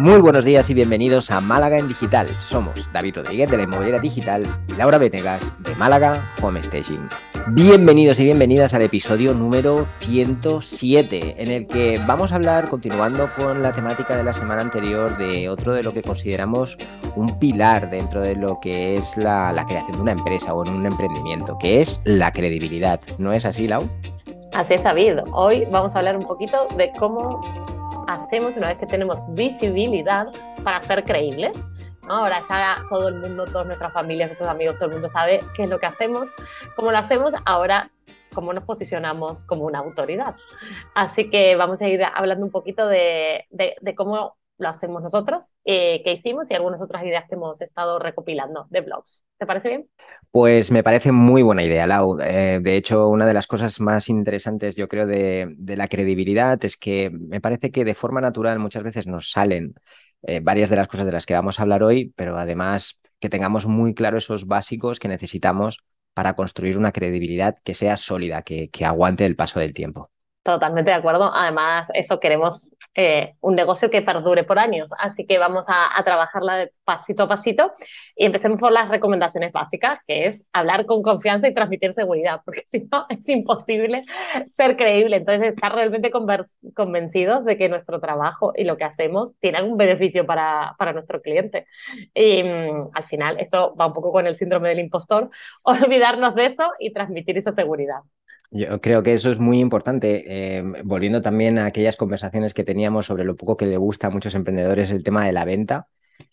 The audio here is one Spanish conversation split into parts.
Muy buenos días y bienvenidos a Málaga en Digital. Somos David Rodríguez de la Inmobiliaria Digital y Laura Venegas de Málaga Home Staging. Bienvenidos y bienvenidas al episodio número 107, en el que vamos a hablar, continuando con la temática de la semana anterior, de otro de lo que consideramos un pilar dentro de lo que es la, la creación de una empresa o en un emprendimiento, que es la credibilidad. ¿No es así, Lau? Así es, David. Hoy vamos a hablar un poquito de cómo hacemos una vez que tenemos visibilidad para ser creíbles. Ahora ya todo el mundo, todas nuestras familias, nuestros amigos, todo el mundo sabe qué es lo que hacemos, cómo lo hacemos, ahora cómo nos posicionamos como una autoridad. Así que vamos a ir hablando un poquito de, de, de cómo lo hacemos nosotros, eh, qué hicimos y algunas otras ideas que hemos estado recopilando de blogs. ¿Te parece bien? Pues me parece muy buena idea, Lau. Eh, de hecho, una de las cosas más interesantes, yo creo, de, de, la credibilidad es que me parece que de forma natural muchas veces nos salen eh, varias de las cosas de las que vamos a hablar hoy, pero además que tengamos muy claro esos básicos que necesitamos para construir una credibilidad que sea sólida, que, que aguante el paso del tiempo. Totalmente de acuerdo. Además, eso queremos eh, un negocio que perdure por años. Así que vamos a, a, trabajarla pasito a pasito y empecemos por las recomendaciones básicas, que es hablar con confianza y transmitir seguridad, porque si no es imposible ser creíble. Entonces, estar realmente convencidos de que nuestro trabajo y lo que hacemos tiene algún beneficio para, para nuestro cliente. Y um, al final, esto va un poco con el síndrome del impostor, olvidarnos de eso y transmitir esa seguridad. Yo creo que eso es muy importante. Eh, volviendo también a aquellas conversaciones que teníamos sobre lo poco que le gusta a muchos emprendedores el tema de la venta.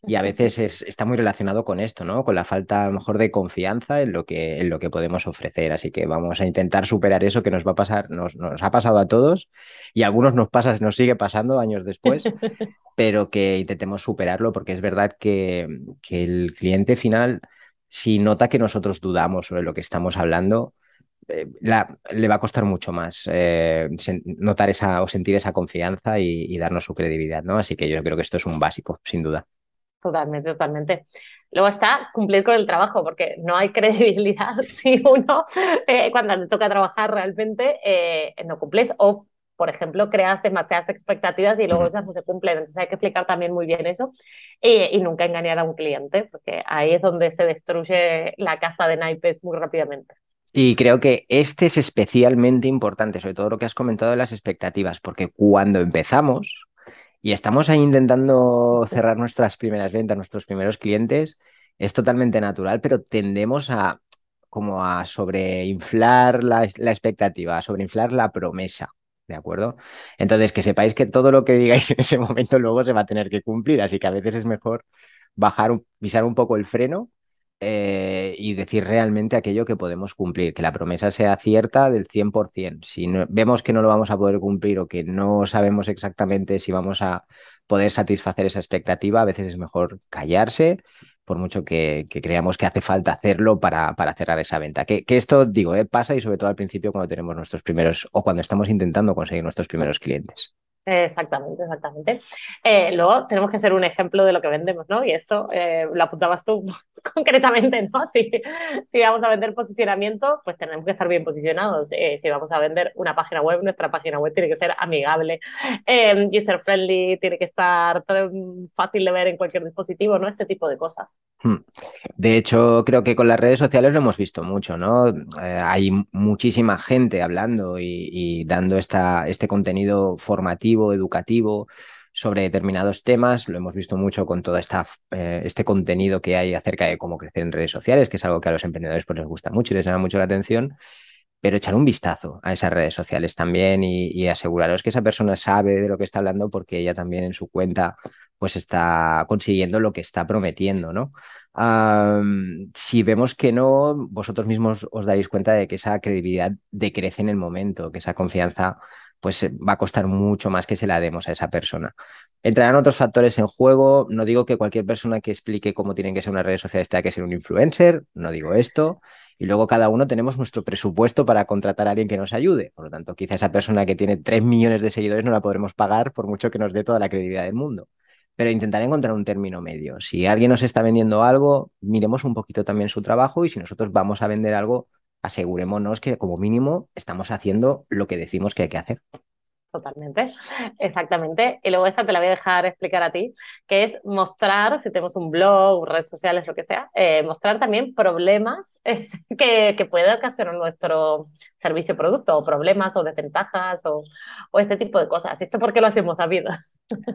Y a veces es, está muy relacionado con esto, ¿no? Con la falta a lo mejor de confianza en lo que, en lo que podemos ofrecer. Así que vamos a intentar superar eso que nos va a pasar, nos, nos ha pasado a todos y a algunos nos pasa, nos sigue pasando años después, pero que intentemos superarlo porque es verdad que, que el cliente final, si nota que nosotros dudamos sobre lo que estamos hablando, la, le va a costar mucho más eh, notar esa o sentir esa confianza y, y, darnos su credibilidad, ¿no? Así que yo creo que esto es un básico, sin duda. Totalmente, totalmente. Luego está cumplir con el trabajo, porque no hay credibilidad si uno, eh, cuando te toca trabajar realmente, eh, no cumples o, por ejemplo, creas demasiadas expectativas y luego uh -huh. esas no se cumplen. Entonces hay que explicar también muy bien eso y, y nunca engañar a un cliente, porque ahí es donde se destruye la casa de naipes muy rápidamente. Y creo que este es especialmente importante, sobre todo lo que has comentado de las expectativas, porque cuando empezamos y estamos ahí intentando cerrar nuestras primeras ventas, nuestros primeros clientes, es totalmente natural, pero tendemos a como a sobreinflar la, la expectativa, a sobreinflar la promesa. ¿De acuerdo? Entonces, que sepáis que todo lo que digáis en ese momento luego se va a tener que cumplir, así que a veces es mejor bajar, pisar un poco el freno eh, y decir realmente aquello que podemos cumplir, que la promesa sea cierta del 100%. Si vemos que no lo vamos a poder cumplir o que no sabemos exactamente si vamos a poder satisfacer esa expectativa, a veces es mejor callarse, por mucho que, creamos que hace falta hacerlo para, para cerrar esa venta. Que, que esto, digo, eh, pasa y sobre todo al principio cuando tenemos nuestros primeros o cuando estamos intentando conseguir nuestros primeros clientes. Exactamente, exactamente. Eh, luego tenemos que ser un ejemplo de lo que vendemos, ¿no? Y esto eh, lo apuntabas tú concretamente, ¿no? Si, si, vamos a vender posicionamiento, pues tenemos que estar bien posicionados. Eh, si vamos a vender una página web, nuestra página web tiene que ser amigable, eh, user friendly, tiene que estar fácil de ver en cualquier dispositivo, ¿no? Este tipo de cosas. Hmm. De hecho, creo que con las redes sociales lo hemos visto mucho, ¿no? hay muchísima gente hablando y, y dando esta, este contenido formativo educativo sobre determinados temas. Lo hemos visto mucho con todo esta, eh, este contenido que hay acerca de cómo crecer en redes sociales, que es algo que a los emprendedores pues, les gusta mucho y les llama mucho la atención. Pero echar un vistazo a esas redes sociales también y, y aseguraros que esa persona sabe de lo que está hablando porque ella también en su cuenta pues está consiguiendo lo que está prometiendo, ¿no? Um, si vemos que no, vosotros mismos os daréis cuenta de que esa credibilidad decrece en el momento, que esa confianza pues va a costar mucho más que se la demos a esa persona. Entrarán otros factores en juego. No digo que cualquier persona que explique cómo tienen que ser unas redes sociales tenga que ser un influencer, no digo esto. Y luego cada uno tenemos nuestro presupuesto para contratar a alguien que nos ayude. Por lo tanto, quizá esa persona que tiene 3 millones de seguidores no la podremos pagar por mucho que nos dé toda la credibilidad del mundo. Pero intentaré encontrar un término medio. Si alguien nos está vendiendo algo, miremos un poquito también su trabajo y si nosotros vamos a vender algo, asegurémonos que como mínimo estamos haciendo lo que decimos que hay que hacer. Totalmente, exactamente. Y luego esta te la voy a dejar explicar a ti, que es mostrar, si tenemos un blog, redes sociales, lo que sea, eh, mostrar también problemas que, que, puede ocasionar nuestro servicio o producto, o problemas o desventajas o, o este tipo de cosas. ¿Esto por qué lo hacemos, David?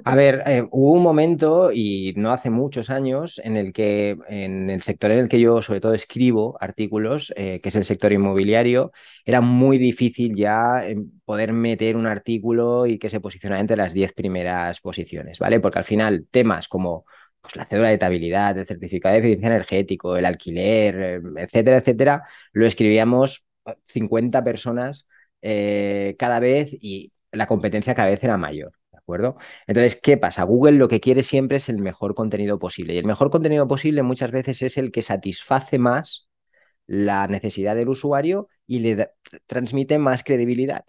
A ver, eh, hubo un momento, y no hace muchos años, en el que en el sector en el que yo sobre todo escribo artículos, eh, que es el sector inmobiliario, era muy difícil ya em, poder meter un artículo y que se posicionara entre las 10 primeras posiciones, ¿vale? Porque al final temas como pues, la cédula de estabilidad, el certificado de eficiencia energético, el alquiler, em, etcétera, etcétera, lo escribíamos 50 personas eh, cada vez y la competencia cada vez era mayor acuerdo? Entonces, ¿qué pasa? Google lo que quiere siempre es el mejor contenido posible. Y el mejor contenido posible muchas veces es el que satisface más la necesidad del usuario y le transmite más credibilidad.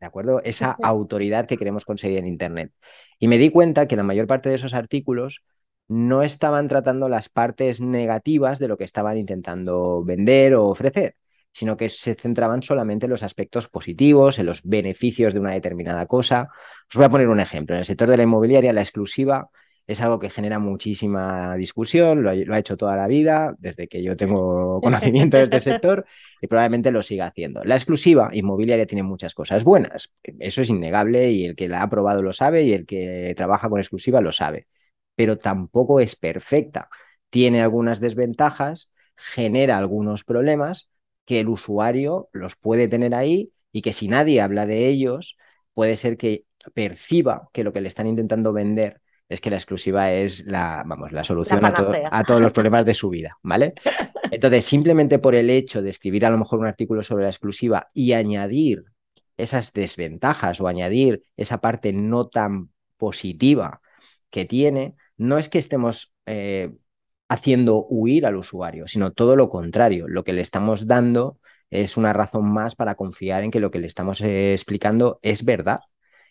¿De acuerdo? Esa autoridad que queremos conseguir en Internet. Y me di cuenta que la mayor parte de esos artículos no estaban tratando las partes negativas de lo que estaban intentando vender o ofrecer sino que se centraban solamente en los aspectos positivos, en los beneficios de una determinada cosa. Os voy a poner un ejemplo. En el sector de la inmobiliaria, la exclusiva es algo que genera muchísima discusión, lo ha, hecho toda la vida, desde que yo tengo conocimiento de este sector, y probablemente lo siga haciendo. La exclusiva inmobiliaria tiene muchas cosas buenas, eso es innegable y el que la ha probado lo sabe y el que trabaja con exclusiva lo sabe, pero tampoco es perfecta. Tiene algunas desventajas, genera algunos problemas que el usuario los puede tener ahí y que si nadie habla de ellos, puede ser que perciba que lo que le están intentando vender es que la exclusiva es la, vamos, la solución a, a, todos los problemas de su vida, ¿vale? Entonces, simplemente por el hecho de escribir a lo mejor un artículo sobre la exclusiva y añadir esas desventajas o añadir esa parte no tan positiva que tiene, no es que estemos eh, haciendo huir al usuario, sino todo lo contrario. Lo que le estamos dando es una razón más para confiar en que lo que le estamos eh, explicando es verdad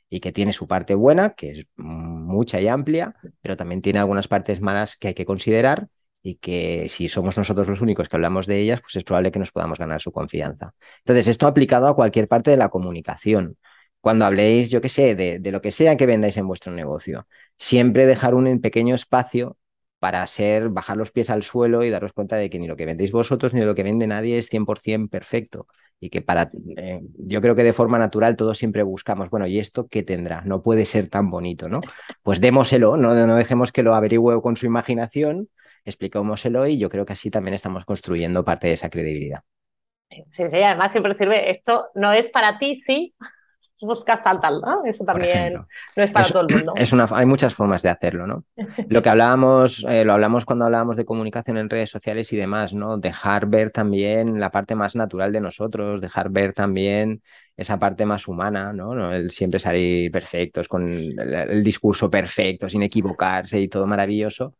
y que tiene su parte buena, que es mucha y amplia, pero también tiene algunas partes malas que hay que considerar y que si somos nosotros los únicos que hablamos de ellas, pues es probable que nos podamos ganar su confianza. Entonces, esto aplicado a cualquier parte de la comunicación. Cuando habléis, yo qué sé, de, de lo que sea que vendáis en vuestro negocio, siempre dejar un pequeño espacio para ser, bajar los pies al suelo y daros cuenta de que ni lo que vendéis vosotros ni lo que vende nadie es 100% perfecto. Y que para, eh, yo creo que de forma natural todos siempre buscamos, bueno, ¿y esto qué tendrá? No puede ser tan bonito, ¿no? Pues démoselo, no, no dejemos que lo averigüe con su imaginación, explicémoselo y yo creo que así también estamos construyendo parte de esa credibilidad. Sí, sí, además siempre sirve, esto no es para ti, sí, buscas tal, tal, ¿no? Eso también no es para todo el mundo. Es una, hay muchas formas de hacerlo, ¿no? Lo que hablábamos, eh, lo hablamos cuando hablábamos de comunicación en redes sociales y demás, ¿no? Dejar ver también la parte más natural de nosotros, dejar ver también esa parte más humana, ¿no? El siempre salir perfectos, con el, discurso perfecto, sin equivocarse y todo maravilloso.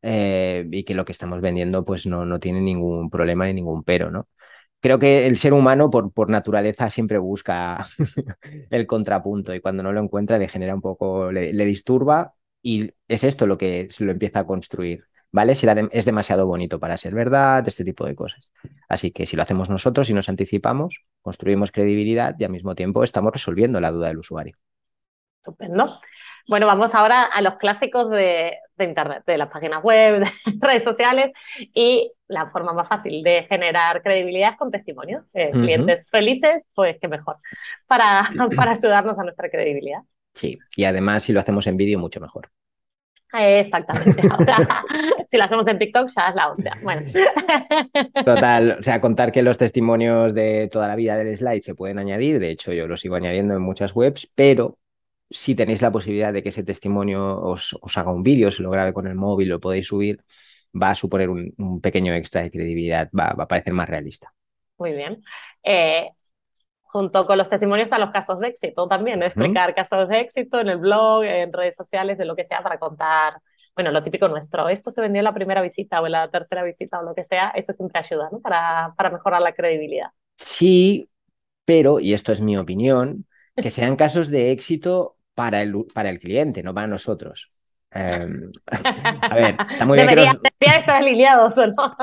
Eh, y que lo que estamos vendiendo pues no, no tiene ningún problema ni ningún pero, ¿no? Creo que el ser humano por, por naturaleza siempre busca el contrapunto y cuando no lo encuentra le genera un poco, le, disturba y es esto lo que lo empieza a construir. ¿Vale? Si es demasiado bonito para ser verdad, este tipo de cosas. Así que si lo hacemos nosotros y nos anticipamos, construimos credibilidad y al mismo tiempo estamos resolviendo la duda del usuario. Estupendo. Bueno, vamos ahora a los clásicos de, Internet, de las páginas web, de redes sociales y la forma más fácil de generar credibilidad es con testimonios. Eh, clientes felices, pues qué mejor, para, para ayudarnos a nuestra credibilidad. Sí, y además si lo hacemos en vídeo, mucho mejor. Exactamente. si lo hacemos en TikTok, ya es la hostia. Bueno. Total, o sea, contar que los testimonios de toda la vida del slide se pueden añadir, de hecho yo los sigo añadiendo en muchas webs, pero si tenéis la posibilidad de que ese testimonio os, haga un vídeo, se lo grabe con el móvil, lo podéis subir, va a suponer un, pequeño extra de credibilidad, va, a parecer más realista. Muy bien. Eh, junto con los testimonios están los casos de éxito también, explicar casos de éxito en el blog, en redes sociales, de lo que sea, para contar, bueno, lo típico nuestro, esto se vendió en la primera visita o en la tercera visita o lo que sea, eso siempre ayuda, ¿no? Para, para mejorar la credibilidad. Sí, pero, y esto es mi opinión, que sean casos de éxito para el, para el cliente, no para nosotros. Em, a ver, está muy bien Debería, estar alineados o no.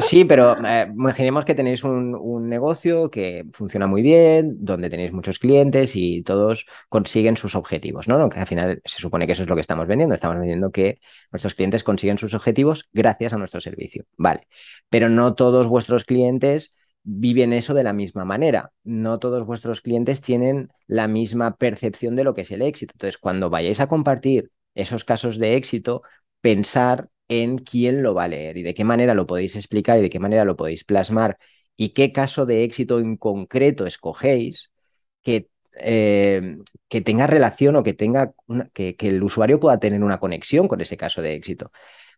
sí, pero eh, imaginemos que tenéis un, negocio que funciona muy bien, donde tenéis muchos clientes y todos consiguen sus objetivos, ¿no? Que al final se supone que eso es lo que estamos vendiendo. Estamos vendiendo que nuestros clientes consiguen sus objetivos gracias a nuestro servicio. Vale, pero no todos vuestros clientes viven eso de la misma manera. No todos vuestros clientes tienen la misma percepción de lo que es el éxito. Entonces, cuando vayáis a compartir esos casos de éxito, pensar en quién lo va a leer y de qué manera lo podéis explicar y de qué manera lo podéis plasmar y qué caso de éxito en concreto escogéis que, eh, que tenga relación o que tenga que, que el usuario pueda tener una conexión con ese caso de éxito.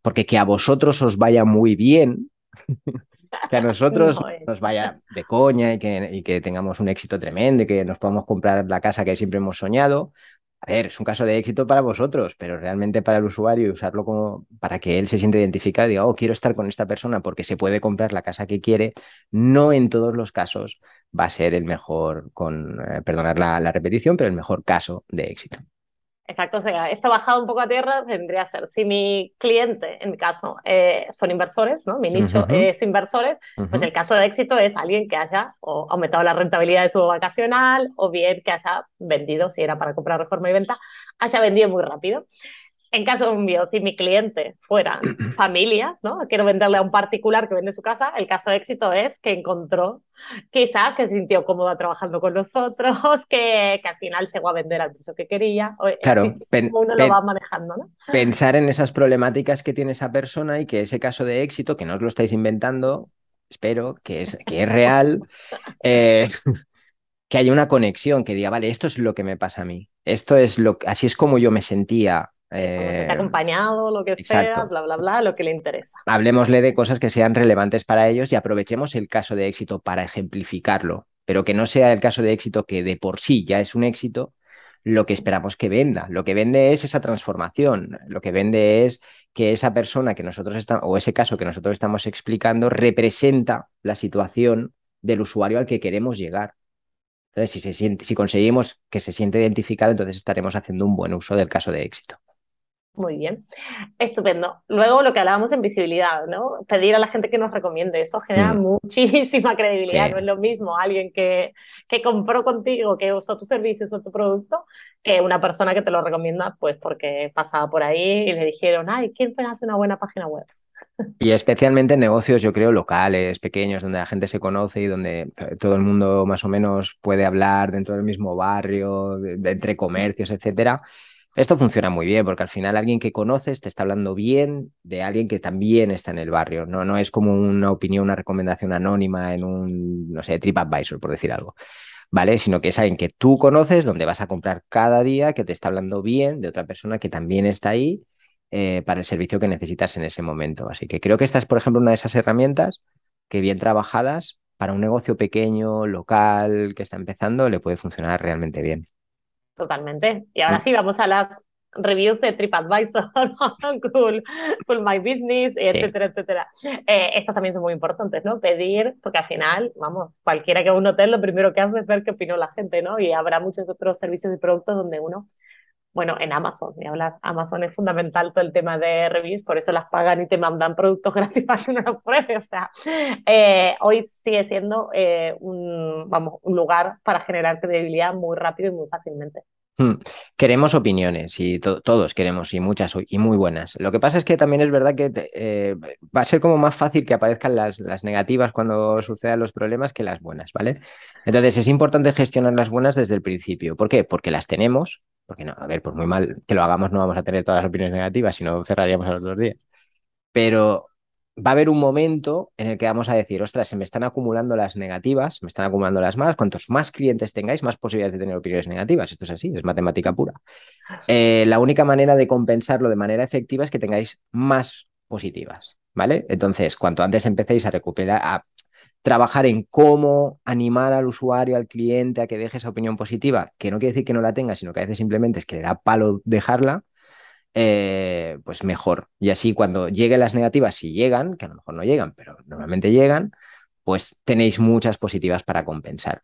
Porque que a vosotros os vaya muy bien que a nosotros nos vaya de coña y que, y que, tengamos un éxito tremendo y que nos podamos comprar la casa que siempre hemos soñado, a ver, es un caso de éxito para vosotros, pero realmente para el usuario y usarlo como para que él se siente identificado y diga, oh, quiero estar con esta persona porque se puede comprar la casa que quiere, no en todos los casos va a ser el mejor, con, eh, perdonar la repetición, pero el mejor caso de éxito. Exacto, o sea, esto bajado un poco a tierra vendría a ser, si mi cliente, en mi caso, eh, son inversores, ¿no? Mi nicho es inversores, pues el caso de éxito es alguien que haya o aumentado la rentabilidad de su vacacional o bien que haya vendido, si era para comprar reforma y venta, haya vendido muy rápido. En caso mío, si mi cliente fuera familia, ¿no? Quiero venderle a un particular que vende su casa, el caso de éxito es que encontró, quizás que se sintió cómoda trabajando con nosotros, que, que al final llegó a vender al precio que quería. Claro, uno lo va manejando, ¿no? Pensar en esas problemáticas que tiene esa persona y que ese caso de éxito, que no os lo estáis inventando, espero que es, que es real, eh, que haya una conexión, que diga, vale, esto es lo que me pasa a mí, esto es lo, así es como yo me sentía eh, acompañado, lo que sea, bla, bla, bla, lo que le interesa. Hablemosle de cosas que sean relevantes para ellos y aprovechemos el caso de éxito para ejemplificarlo, pero que no sea el caso de éxito que de por sí ya es un éxito, lo que esperamos que venda. Lo que vende es esa transformación, lo que vende es que esa persona que nosotros estamos, o ese caso que nosotros estamos explicando, representa la situación del usuario al que queremos llegar. Entonces, si, se siente, si conseguimos que se siente identificado, entonces estaremos haciendo un buen uso del caso de éxito. Muy bien, estupendo. Luego lo que hablábamos en visibilidad, ¿no? Pedir a la gente que nos recomiende, eso genera mm. muchísima credibilidad. No es lo mismo alguien que, que compró contigo, que usó tu servicio, usó tu producto, que una persona que te lo recomienda, pues porque pasaba por ahí y le dijeron, ay, ¿quién hace una buena página web? Y especialmente en negocios, yo creo, locales, pequeños, donde la gente se conoce y donde todo el mundo más o menos puede hablar dentro del mismo barrio, entre comercios, etcétera esto funciona muy bien porque al final alguien que conoces te está hablando bien de alguien que también está en el barrio. No, no es como una opinión, una recomendación anónima en un, no sé, TripAdvisor, por decir algo. ¿Vale? Sino que es alguien que tú conoces, donde vas a comprar cada día, que te está hablando bien de otra persona que también está ahí eh, para el servicio que necesitas en ese momento. Así que creo que esta es, por ejemplo, una de esas herramientas que bien trabajadas para un negocio pequeño, local, que está empezando, le puede funcionar realmente bien. Totalmente. Y ahora mm. sí, vamos a las reviews de TripAdvisor, cool, cool My Business, etcétera, etcétera. Eh, estas también son muy importantes, ¿no? Pedir, porque al final, vamos, cualquiera que va a un hotel, lo primero que hace es ver qué opinó la gente, ¿no? Y habrá muchos otros servicios y productos donde uno, bueno, en Amazon, y hablar, Amazon es fundamental todo el tema de reviews, por eso las pagan y te mandan productos gratis para que uno los pruebe. O sea, eh, hoy sigue siendo eh, un, vamos, un lugar para generar credibilidad muy rápido y muy fácilmente. Hmm. Queremos opiniones y todos queremos y muchas y muy buenas. Lo que pasa es que también es verdad que eh, va a ser como más fácil que aparezcan las, las, negativas cuando sucedan los problemas que las buenas, ¿vale? Entonces es importante gestionar las buenas desde el principio. ¿Por qué? Porque las tenemos, porque no, a ver, por muy mal que lo hagamos no vamos a tener todas las opiniones negativas, sino cerraríamos a los dos días. Pero va a haber un momento en el que vamos a decir, ostras, se me están acumulando las negativas, me están acumulando las malas. Cuantos más clientes tengáis, más posibilidades de tener opiniones negativas. Esto es así, es matemática pura. Eh, la única manera de compensarlo de manera efectiva es que tengáis más positivas, ¿vale? Entonces, cuanto antes empecéis a recuperar, a trabajar en cómo animar al usuario, al cliente a que deje esa opinión positiva, que no quiere decir que no la tenga, sino que a veces simplemente es que le da palo dejarla, eh, pues mejor. Y así cuando lleguen las negativas, si llegan, que a lo mejor no llegan, pero normalmente llegan, pues tenéis muchas positivas para compensar.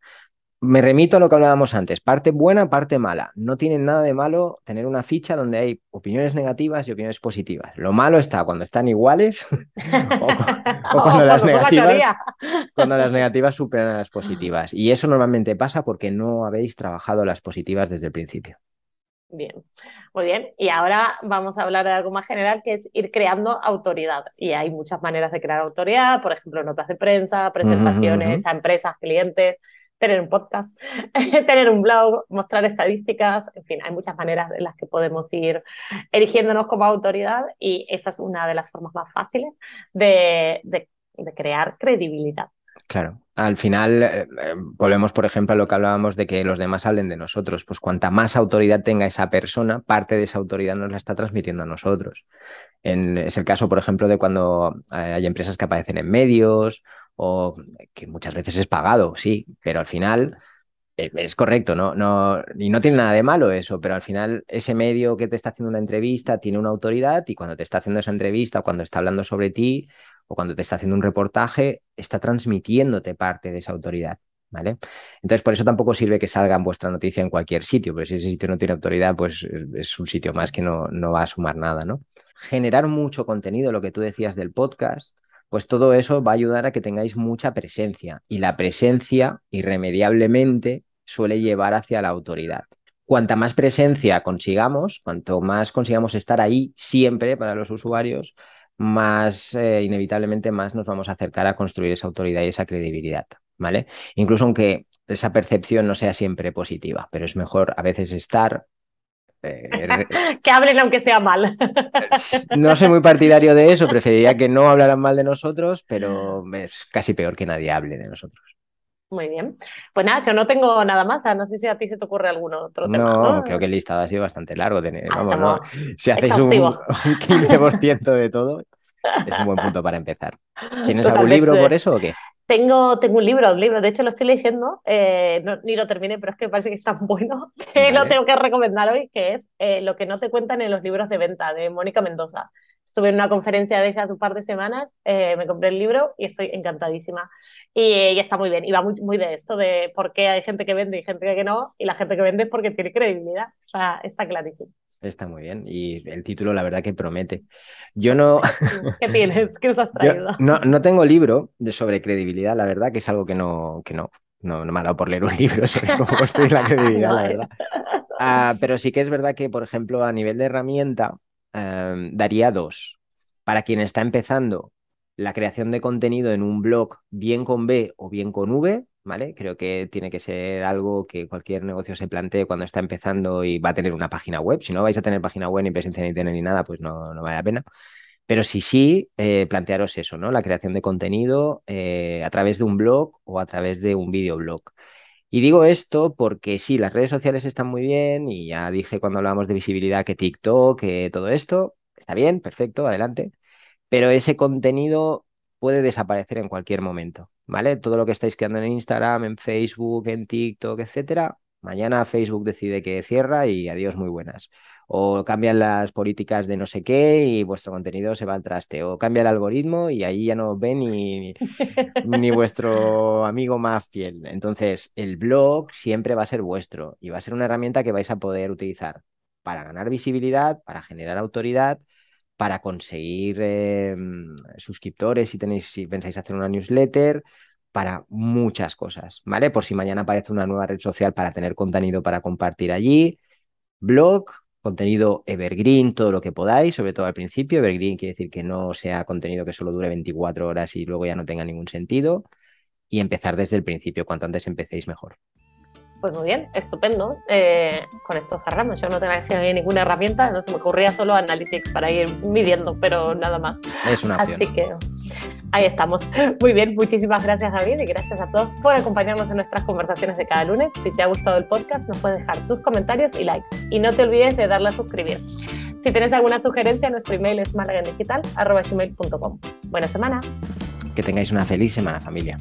Me remito a lo que hablábamos antes, parte buena, parte mala. No tiene nada de malo tener una ficha donde hay opiniones negativas y opiniones positivas. Lo malo está cuando están iguales o, cuando, las negativas, cuando las negativas superan a las positivas. Y eso normalmente pasa porque no habéis trabajado las positivas desde el principio. Bien, muy bien. Y ahora vamos a hablar de algo más general, que es ir creando autoridad. Y hay muchas maneras de crear autoridad, por ejemplo, notas de prensa, presentaciones a empresas, clientes, tener un podcast, tener un blog, mostrar estadísticas, en fin, hay muchas maneras en las que podemos ir erigiéndonos como autoridad y esa es una de las formas más fáciles de, crear credibilidad. Claro, al final eh, eh, volvemos, por ejemplo, a lo que hablábamos de que los demás hablen de nosotros. Pues cuanta más autoridad tenga esa persona, parte de esa autoridad nos la está transmitiendo a nosotros. es el caso, por ejemplo, de cuando eh, hay empresas que aparecen en medios o que muchas veces es pagado, sí, pero al final eh, es correcto, ¿no? No, y no tiene nada de malo eso, pero al final ese medio que te está haciendo una entrevista tiene una autoridad y cuando te está haciendo esa entrevista, cuando está hablando sobre ti o cuando te está haciendo un reportaje, está transmitiéndote parte de esa autoridad. ¿Vale? Entonces, por eso tampoco sirve que salga en vuestra noticia en cualquier sitio, porque si ese sitio no tiene autoridad, pues es un sitio más que no, no va a sumar nada, ¿no? Generar mucho contenido, lo que tú decías del podcast, pues todo eso va a ayudar a que tengáis mucha presencia y la presencia irremediablemente suele llevar hacia la autoridad. Cuanta más presencia consigamos, cuanto más consigamos estar ahí siempre para los usuarios, más eh, inevitablemente más nos vamos a acercar a construir esa autoridad y esa credibilidad, ¿vale? Incluso aunque esa percepción no sea siempre positiva, pero es mejor a veces estar que hablen aunque sea mal. no soy muy partidario de eso, preferiría que no hablaran mal de nosotros, pero es casi peor que nadie hable de nosotros. Muy bien. Pues nada, yo no tengo nada más. No sé si a ti se te ocurre algún otro tema. No, creo que el listado ha sido bastante largo. Ah, vamos, Si hacéis un, 15% de todo, es un buen punto para empezar. ¿Tienes algún libro por eso o qué? Tengo, tengo un libro, un libro, de hecho lo estoy leyendo, eh, ni lo terminé, pero es que parece que es tan bueno que lo tengo que recomendar hoy, que es eh, Lo que no te cuentan en los libros de venta, de Mónica Mendoza. Estuve en una conferencia de ella hace un par de semanas, eh, me compré el libro y estoy encantadísima. Y, y, está muy bien, y va muy, muy de esto, de por qué hay gente que vende y gente que no, y la gente que vende es porque tiene credibilidad, o sea, está clarísimo. Está muy bien. Y el título, la verdad, que promete. Yo no. ¿Qué tienes? ¿Qué nos has traído? no, no tengo libro de sobre credibilidad, la verdad, que es algo que no, que no, no, me ha dado por leer un libro sobre cómo construir la credibilidad, la verdad. Ah, pero sí que es verdad que, por ejemplo, a nivel de herramienta, em, daría dos. Para quien está empezando la creación de contenido en un blog bien con B o bien con V, ¿vale? Creo que tiene que ser algo que cualquier negocio se plantee cuando está empezando y va a tener una página web. Si no vais a tener página web ni presencia ni internet ni nada, pues no, no vale la pena. Pero sí, sí, eh, plantearos eso, ¿no? La creación de contenido eh, a través de un blog o a través de un videoblog. Y digo esto porque sí, las redes sociales están muy bien y ya dije cuando hablábamos de visibilidad que TikTok, que todo esto está bien, perfecto, adelante. Pero ese contenido puede desaparecer en cualquier momento, ¿vale? Todo lo que estáis creando en Instagram, en Facebook, en TikTok, etcétera, mañana Facebook decide que cierra y adiós muy buenas. O cambian las políticas de no sé qué y vuestro contenido se va al traste. O cambia el algoritmo y ahí ya no ven ni, ni vuestro amigo más fiel. Entonces, el blog siempre va a ser vuestro y va a ser una herramienta que vais a poder utilizar para ganar visibilidad, para generar autoridad para conseguir em, suscriptores si tenéis, si pensáis hacer una newsletter, para muchas cosas, ¿vale? Por si mañana aparece una nueva red social para tener contenido para compartir allí, blog, contenido evergreen, todo lo que podáis, sobre todo al principio. Evergreen quiere decir que no sea contenido que solo dure 24 horas y luego ya no tenga ningún sentido. Y empezar desde el principio, cuanto antes empecéis mejor. Pues muy bien, estupendo. Eh, con esto cerramos. Yo no tenía ninguna herramienta, no se me ocurría solo Analytics para ir midiendo, pero nada más. Es una opción. Así que ahí estamos. Muy bien, muchísimas gracias David y gracias a todos por acompañarnos en nuestras conversaciones de cada lunes. Si te ha gustado el podcast, nos puedes dejar tus comentarios y likes. Y no te olvides de darle a suscribir. Si tienes alguna sugerencia, nuestro email es malagandigital.com. Buena semana. Que tengáis una feliz semana, familia.